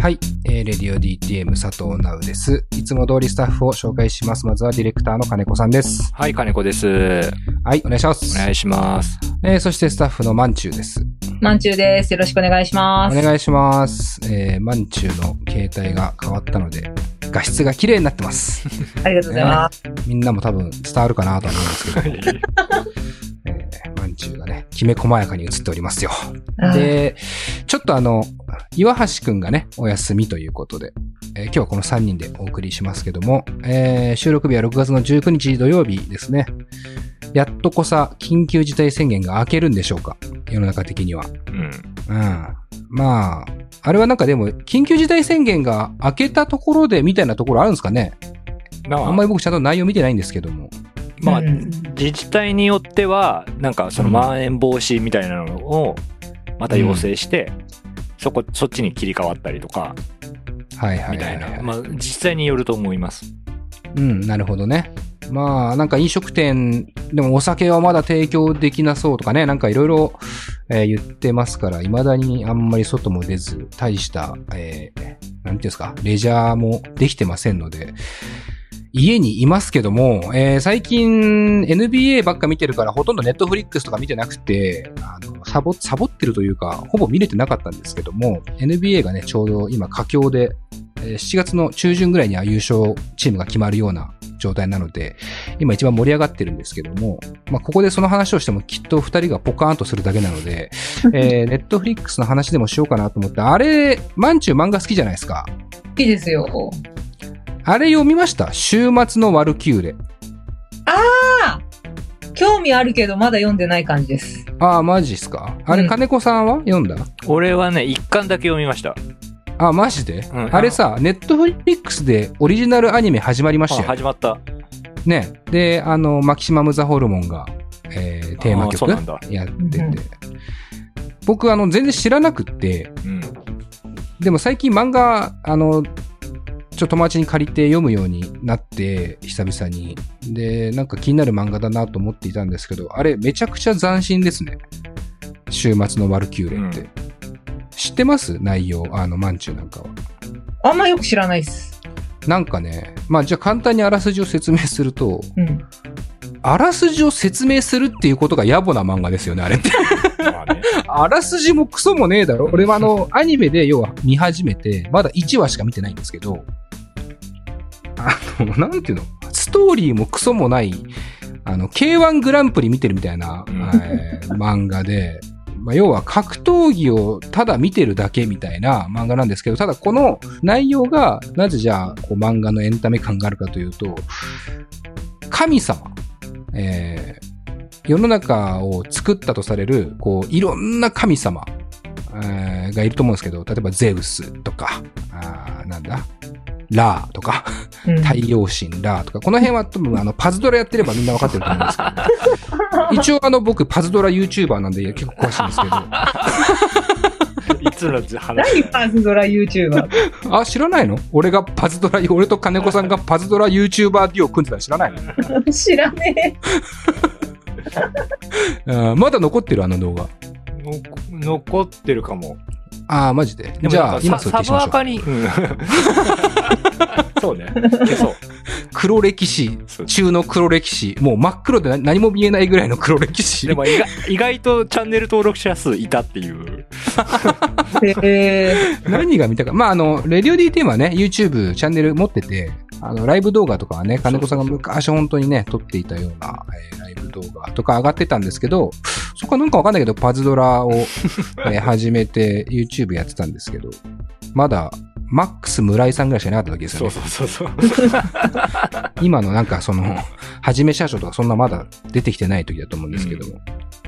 はい、えー、レディオ DTM 佐藤直です。いつも通りスタッフを紹介します。まずはディレクターの金子さんです。はい、金子です。はい、お願いします。お願いします。えー、そしてスタッフのまんちゅうです。まんちゅうです。よろしくお願いします。お願いします。えー、まんちゅうの携帯が変わったので、画質が綺麗になってます。ありがとうございます。みんなも多分伝わるかなとは思うんですけど、えー、まんちゅうがね、きめ細やかに映っておりますよ。で、ちょっとあの、岩橋くんがね、お休みということで、えー今日はこの3人でお送りしますけども、えー収録日は6月の19日土曜日ですね。やっとこさ、緊急事態宣言が明けるんでしょうか？世の中的には。うん。うん。まあ、あれはなんかでも、緊急事態宣言が明けたところでみたいなところあるんですかね？まあ、あんまり僕ちゃんと内容見てないんですけども。まあ、うん自治体によっては、なんかそのまん延防止みたいなのをまた要請して、そこ、そっちに切り替わったりとか、はいはいはい、みたいな。はい。まあ、実際によると思います。うん、なるほどね。まあ、なんか飲食店、でもお酒はまだ提供できなそうとかね、なんかいろいろえー言ってますから、未だにあんまり外も出ず、大した、えーなんていうんですか、レジャーもできてませんので、家にいますけども、えー最近 NBA ばっか見てるから、ほとんどネットフリックスとか見てなくて、あの、サボ、サボってるというか、ほぼ見れてなかったんですけども、NBA がね、ちょうど今佳境で、えー7月の中旬ぐらいには優勝チームが決まるような状態なので、今一番盛り上がってるんですけども、まあ、ここでその話をしてもきっと二人がポカーンとするだけなので、えー、ネットフリックスの話でもしようかなと思って、あれ、マンチュー漫画好きじゃないですか？好きですよ。あれ読みました？週末のワルキューレ。興味あるけど、まだ読んでない感じです。ああ、マジっすか？あれ、うん金子さんは読んだ？俺はね、一巻だけ読みました。あ、マジで、うんあれさ、ネットフリックスでオリジナルアニメ始まりましたあよ。始まった。ね。で、あの、マキシマム・ザ・ホルモンが、えー、テーマ曲あーそうなんだやっててうん。僕、あの、全然知らなくって、うん。でも最近漫画、あの、ちょっと友達に借りて読むようになって、久々に。で、なんか気になる漫画だなと思っていたんですけど、あれめちゃくちゃ斬新ですね。週末のワルキューレって。知ってます？内容、あの、マンチューなんかは。あんまよく知らないっす。なんかね、まあじゃあ簡単にあらすじを説明すると、うん。あらすじを説明するっていうことが野暮な漫画ですよね、あれって。あらすじもクソもねえだろ。俺はあの、アニメで要は見始めて、まだ1話しか見てないんですけど、あの、なんていうの？ストーリーもクソもない、あの、K1 グランプリ見てるみたいな、うん。えー漫画で、まあ、要は格闘技をただ見てるだけみたいな漫画なんですけど、ただこの内容が、なぜじゃあ、こう漫画のエンタメ感があるかというと、神様、えー世の中を作ったとされる、こう、いろんな神様、えーがいると思うんですけど、例えばゼウスとか、あーなんだ、ラーとか、うん太陽神ラーとか、この辺は多分あの、パズドラやってればみんなわかってると思うんですけど、一応あの、僕、パズドラ YouTuber なんで結構詳しいんですけど、いつの話？何パズドラ YouTuber? あ、知らないの？俺がパズドラ、俺と金子さんがパズドラ YouTuber デュオ組んでたら知らないの？知らね あーまだ残ってるあの動画。の残ってるかも。ああ、マジで？でもじゃあ、今それ消しましょう。サブアカに、う んそうね。消そう。黒歴史中の黒歴史。もう真っ黒で何も見えないぐらいの黒歴史。でも意外意外とチャンネル登録者数いたっていう。え。へー何が見たか。まあ、あの、レディオ DTM はね、YouTube チャンネル持ってて、あの、ライブ動画とかはね、金子さんが昔本当にね、撮っていたような、えーライブ動画とか上がってたんですけど、そこはなんかわかんないけど、パズドラを、えー始めて YouTube やってたんですけど、まだ、マックス村井さんぐらいしかいなかった時ですよね。そうそうそうそう。今のなんかその、はじめ社長とかそんなまだ出てきてない時だと思うんですけども。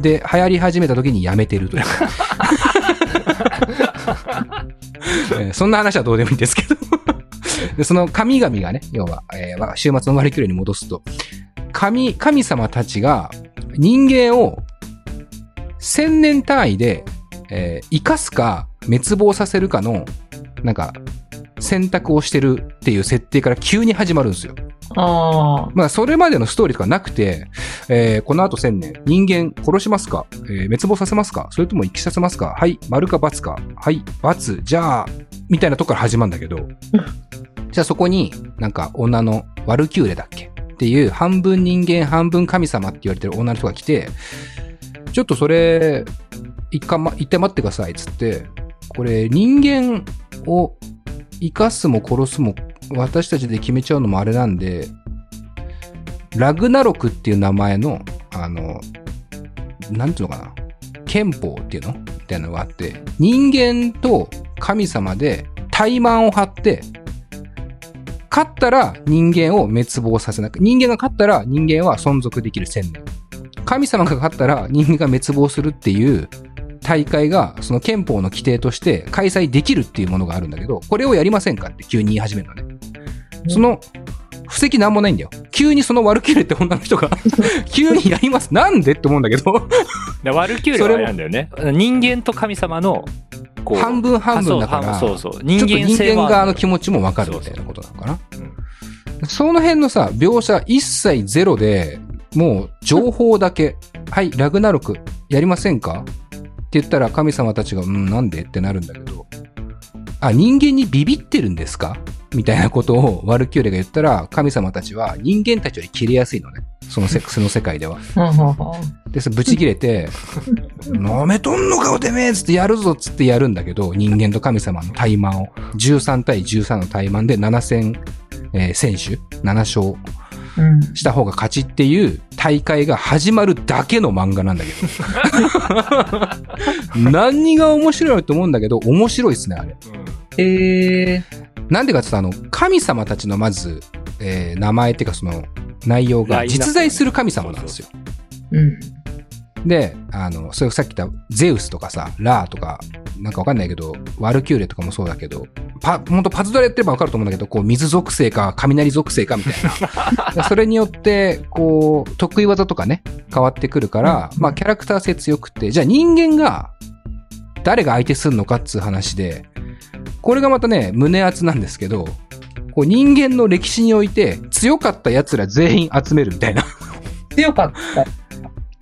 で、流行り始めた時にやめてるという。えーそんな話はどうでもいいんですけど。でその神々がね、要は、えーまあ週末の割り切れに戻すと、神、神様たちが人間を千年単位で、えー生かすか滅亡させるかの、なんか、選択をしてるっていう設定から急に始まるんですよ。ああ。まあ、それまでのストーリーとかなくて、えーこの後千年、人間殺しますか、えー滅亡させますか？それとも生きさせますか？はい、丸か×か？はい、×、じゃあ、みたいなとこから始まるんだけど、じゃあそこになんか女のワルキューレだっけ？っていう半分人間半分神様って言われてる女の人が来て、ちょっとそれ、一回ま、一回待ってくださいっつって、これ人間を生かすも殺すも私たちで決めちゃうのもあれなんで、ラグナロクっていう名前の、あの、なんていうのかな、憲法っていうの？みたいなのがあって、人間と神様で怠慢を張って、勝ったら人間を滅亡させなく、人間が勝ったら人間は存続できる千年。神様が勝ったら人間が滅亡するっていう大会が、その憲法の規定として開催できるっていうものがあるんだけど、これをやりませんかって急に言い始めるのね。その、布石なんもないんだよ。急にそのワルキューレって女の人が、急にやります。なんでって思うんだけど、でワルキューレはあれなんだよね。人間と神様の、こう半分半分だから、あそうそうそう。ちょっと人性は間側の気持ちもわかるみたいなことなのかな。うんその辺のさ、描写一切ゼロで、もう情報だけ、はい、ラグナロク、やりませんか？って言ったら神様たちが、うん、なんでってなるんだけど、あ、人間にビビってるんですか？みたいなことをワルキューレが言ったら、神様たちは人間たちより切れやすいのね。そのセックスの世界では。で、それブチ切れて、舐めとんのかおてめえっつってやるぞっつってやるんだけど、人間と神様の対マンを、13対13の対マンで7戦、えー選手、7勝うん。した方が勝ちっていう大会が始まるだけの漫画なんだけど。何が面白いと思うんだけど、面白いっすね、あれ。ええなんでかって言ったら、あの、神様たちのまず、えー名前っていうかその、内容が実在する神様なんですよ。うん。で、あの、それさっき言ったゼウスとかさ、ラーとか、なんかわかんないけど、ワルキューレとかもそうだけど、パ、ほんとパズドラやってればわかると思うんだけど、こう、水属性か雷属性かみたいな。それによって、こう、得意技とかね、変わってくるから、うんまあ、キャラクター性強くて、じゃあ人間が、誰が相手するのかっつう話で、これがまたね、胸熱なんですけど、こう人間の歴史において強かった奴ら全員集めるみたいな。強かっ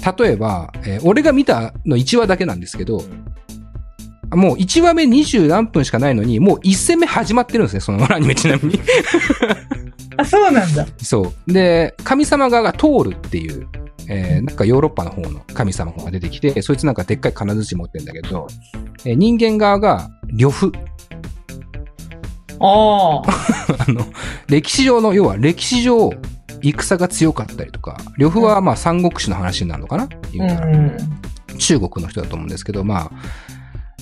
た。例えば、えー俺が見たの1話だけなんですけど、もう1話目20何分しかないのに、もう1戦目始まってるんですね、そのアニメちなみに。あ、そうなんだ。そう。で、神様側がトールっていう、えーなんかヨーロッパの方の神様が出てきて、そいつなんかでっかい金槌持ってんだけど、えー人間側が呂布。ああ。あの、歴史上の、要は歴史上、戦が強かったりとか、呂布はまあ三国志の話になるのかな言うたらうん。中国の人だと思うんですけど、まあ、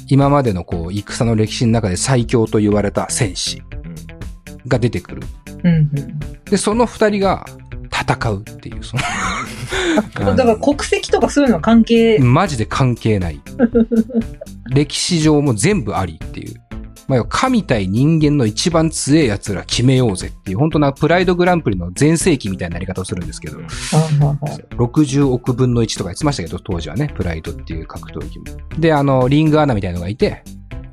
今までのこう、戦の歴史の中で最強と言われた戦士が出てくる。うん。うん。で、その二人が戦うっていう、その だから国籍とかそういうのは関係、マジで関係ない。歴史上も全部ありっていう。まあ、神対人間の一番強い奴ら決めようぜっていう、本当なプライドグランプリの全盛期みたいなやり方をするんですけど、60億分の1とか言ってましたけど、当時はね、プライドっていう格闘技も。で、あの、リングアナみたいのがいて、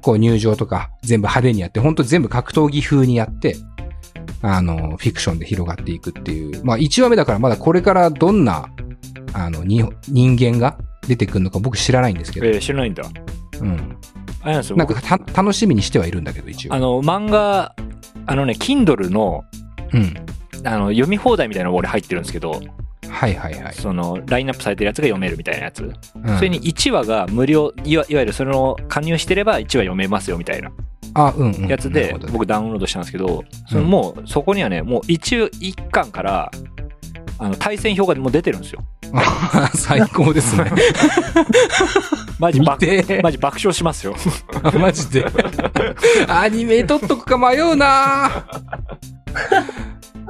こう入場とか全部派手にやって、本当全部格闘技風にやって、あの、フィクションで広がっていくっていう。まあ、1話目だからまだこれからどんな、あの、に人間が出てくるのか僕知らないんですけど、えー、知らないんだ。うん。あれなんですよ。なんか楽しみにしてはいるんだけど、一応。あの、漫画、あのね、Kindle の、うん。あの、読み放題みたいなのが俺入ってるんですけど、はいはいはい。その、ラインナップされてるやつが読めるみたいなやつ。うんそれに1話が無料、いわいわゆるその、加入してれば1話読めますよみたいなあ、うん、うん。やつで僕ダウンロードしたんですけど、そのもう、そこにはね、もう一一巻から、あの、対戦表がもう出てるんですよ。最高ですね。見マジ爆、てマジ爆笑しますよ。マジで。アニメ撮っとくか迷うな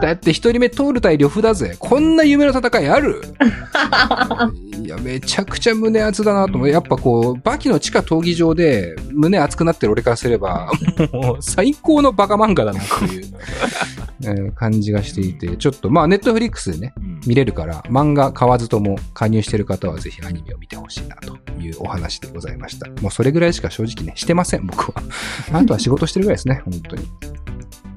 だって一人目トール対呂布だぜ。こんな夢の戦いある？いや、めちゃくちゃ胸熱だなと思う。やっぱこう、バキの地下闘技場で胸熱くなってる俺からすれば、もう最高のバカ漫画だなっていう、えー感じがしていて、ちょっとまあネットフリックスでね、うん見れるから、漫画買わずとも加入してる方はぜひアニメを見てほしいなというお話でございました。もうそれぐらいしか正直ね、してません、僕は。あとは仕事してるぐらいですね、本当に。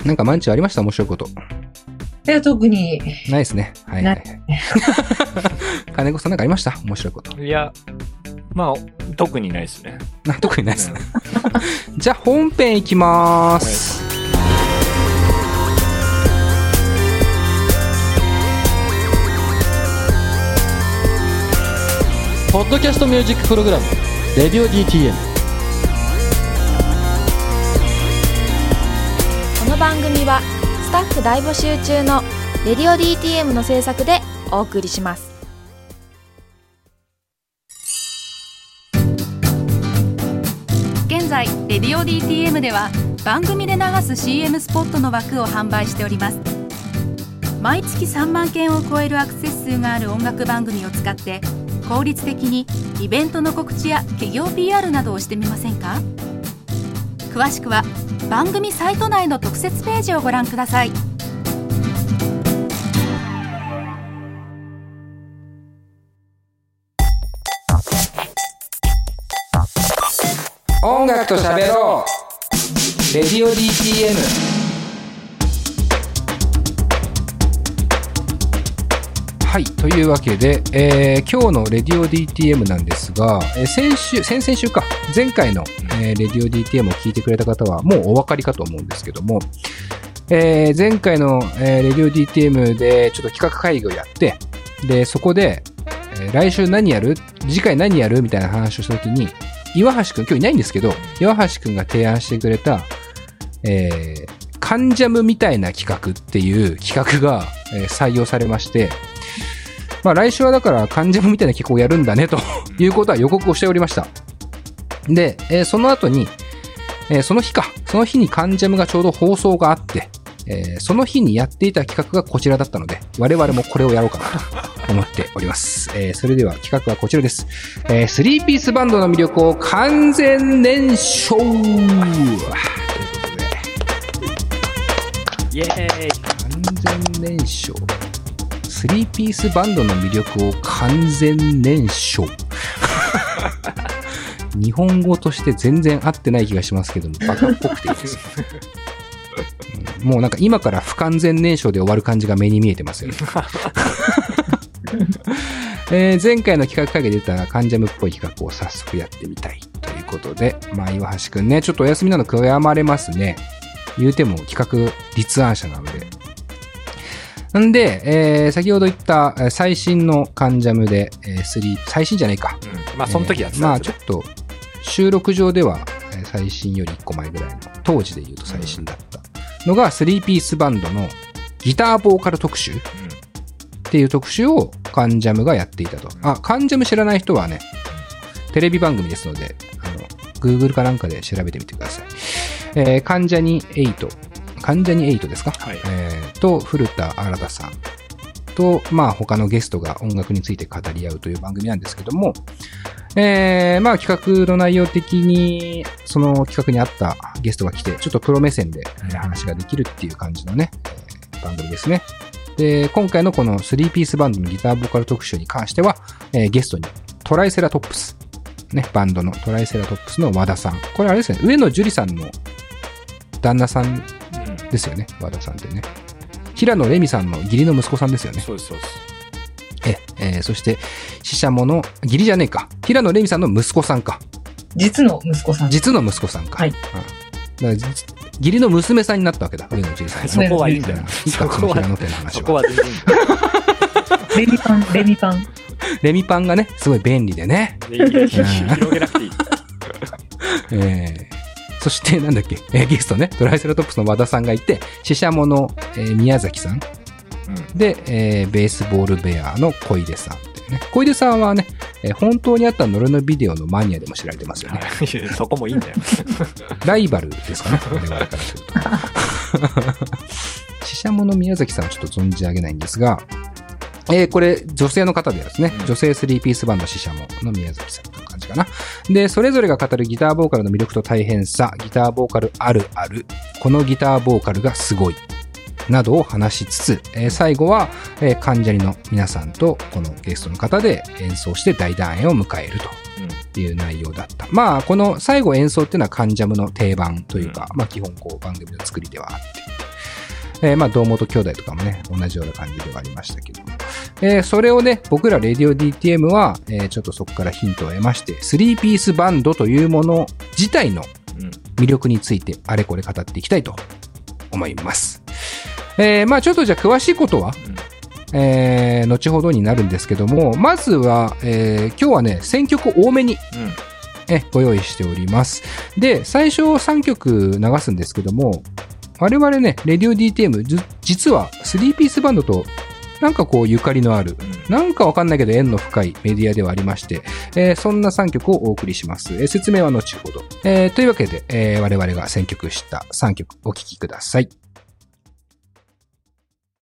なんか毎日ありました？面白いこと。いや、特に、ないですね。はいはいはい。金子さんなんかありました？面白いこと。いや、まあ、特にないですね。な特にないですね。じゃあ本編いきまーす。ポッドキャストミュージックプログラム「レディオ DTM この番組はスタッフ大募集中の「レディオ DTM」の制作でお送りします。現在「レディオ DTM」では番組で流す CM スポットの枠を販売しております。毎月3万件を超えるアクセス数がある音楽番組を使って効率的にイベントの告知や企業 PR などをしてみませんか？詳しくは番組サイト内の特設ページをご覧ください。音楽と喋ろう。レディオ DTM はいというわけで、えー今日のレディオ DTM なんですが、えー先週先々週か前回の、えーレディオ DTM を聞いてくれた方はもうお分かりかと思うんですけども、えー前回の、えーレディオ DTM でちょっと企画会議をやってでそこで、えー来週何やる？次回何やる？みたいな話をした時に岩橋くん、今日いないんですけど、岩橋くんが提案してくれた、えー、カンジャムみたいな企画っていう企画が、え採用されまして、まあ来週はだからカンジャムみたいな企画をやるんだねと いうことは予告をしておりました。で、えーその後に、えーその日か、その日にカンジャムがちょうど放送があって、えーその日にやっていた企画がこちらだったので、我々もこれをやろうかなと 思っております。えーそれでは企画はこちらです。えースリーピースバンドの魅力を完全燃焼ということで、イエーイ完全燃焼。スリーピースバンドの魅力を完全燃焼。日本語として全然合ってない気がしますけども、バカっぽくていいです。もうなんか今から不完全燃焼で終わる感じが目に見えてますよね。え前回の企画会議で出たカンジャムっぽい企画を早速やってみたいということで、まあ岩橋くんね、ちょっとお休みなの悔やまれますね。言うても企画立案者なので。んで、えー先ほど言ったえー最新のカンジャムで、えー、3最新じゃないか。うんまあ、その時やってえーまあちょっと、収録上ではえー最新より1個前ぐらいの、当時で言うと最新だったのが、3ピースバンドのギターボーカル特集っていう特集をカンジャムがやっていたと。あ、カンジャム知らない人はね、テレビ番組ですので、あの、Google かなんかで調べてみてください。えー、カンジャニ8、カンジャニ8ですか？はいえーと、古田新太さんと、まあ他のゲストが音楽について語り合うという番組なんですけども、えー、まあ企画の内容的に、その企画に合ったゲストが来て、ちょっとプロ目線でえー話ができるっていう感じのね、えー番組ですね。で、今回のこの3ピースバンドのギターボーカル特集に関しては、えーゲストにトライセラトップス、ね、バンドのトライセラトップスの和田さん。これあれですね、上野樹里さんの旦那さんですよね、和田さんってね。平野レミさんの義理の息子さんですよね。そうです、そうです。え、えーそして、死者もの、義理じゃねえか。平野レミさんの息子さんか。実の息子さん。実の息子さんか。はいうん。義理の娘さんになったわけだ、上野樹里さんが。そこはいいんだよ。いいか、その平野家の話そこは。は全然いいんだよ。レミパン、レミパン。レミパンがね、すごい便利でね。広げなくていい。えーそして、なんだっけ、えーゲストね、トライセラトップスの和田さんがいて、死者もの、えー宮崎さん。で、えーベースボールベアの小出さんっていうね。小出さんはね、えー本当にあったノルのビデオのマニアでも知られてますよね。うんそこもいいんだよ。ライバルですかね、我々からすると。死者もの宮崎さんはちょっと存じ上げないんですが、えーこれ、女性の方でですね、うん女性スリーピースバンド死者もの宮崎さんという感じかな。で、それぞれが語るギターボーカルの魅力と大変さ、ギターボーカルあるある、このギターボーカルがすごい、などを話しつつ、えー最後は、えー関ジャニの皆さんとこのゲストの方で演奏して大団円を迎えると。いう内容だった。まあ、この最後演奏っていうのはカンジャムの定番というか、まあ基本こう番組の作りではあって。えーまあ、堂本兄弟とかもね、同じような感じではありましたけども。えーそれをね、僕ら Radio DTM は、えーちょっとそこからヒントを得まして、3ピースバンドというもの自体のうん魅力についてあれこれ語っていきたいと思います。えーまあちょっとじゃあ詳しいことは、えー後ほどになるんですけども、まずは、えー今日はね、選曲多めにえご用意しております。で、最初3曲流すんですけども、我々ね、レディオ DTM、じ実は3ピースバンドとなんかこうゆかりのある、なんかわかんないけど縁の深いメディアではありまして、えーそんな3曲をお送りします。えー説明は後ほど。えーというわけで、えー我々が選曲した3曲お聴きください。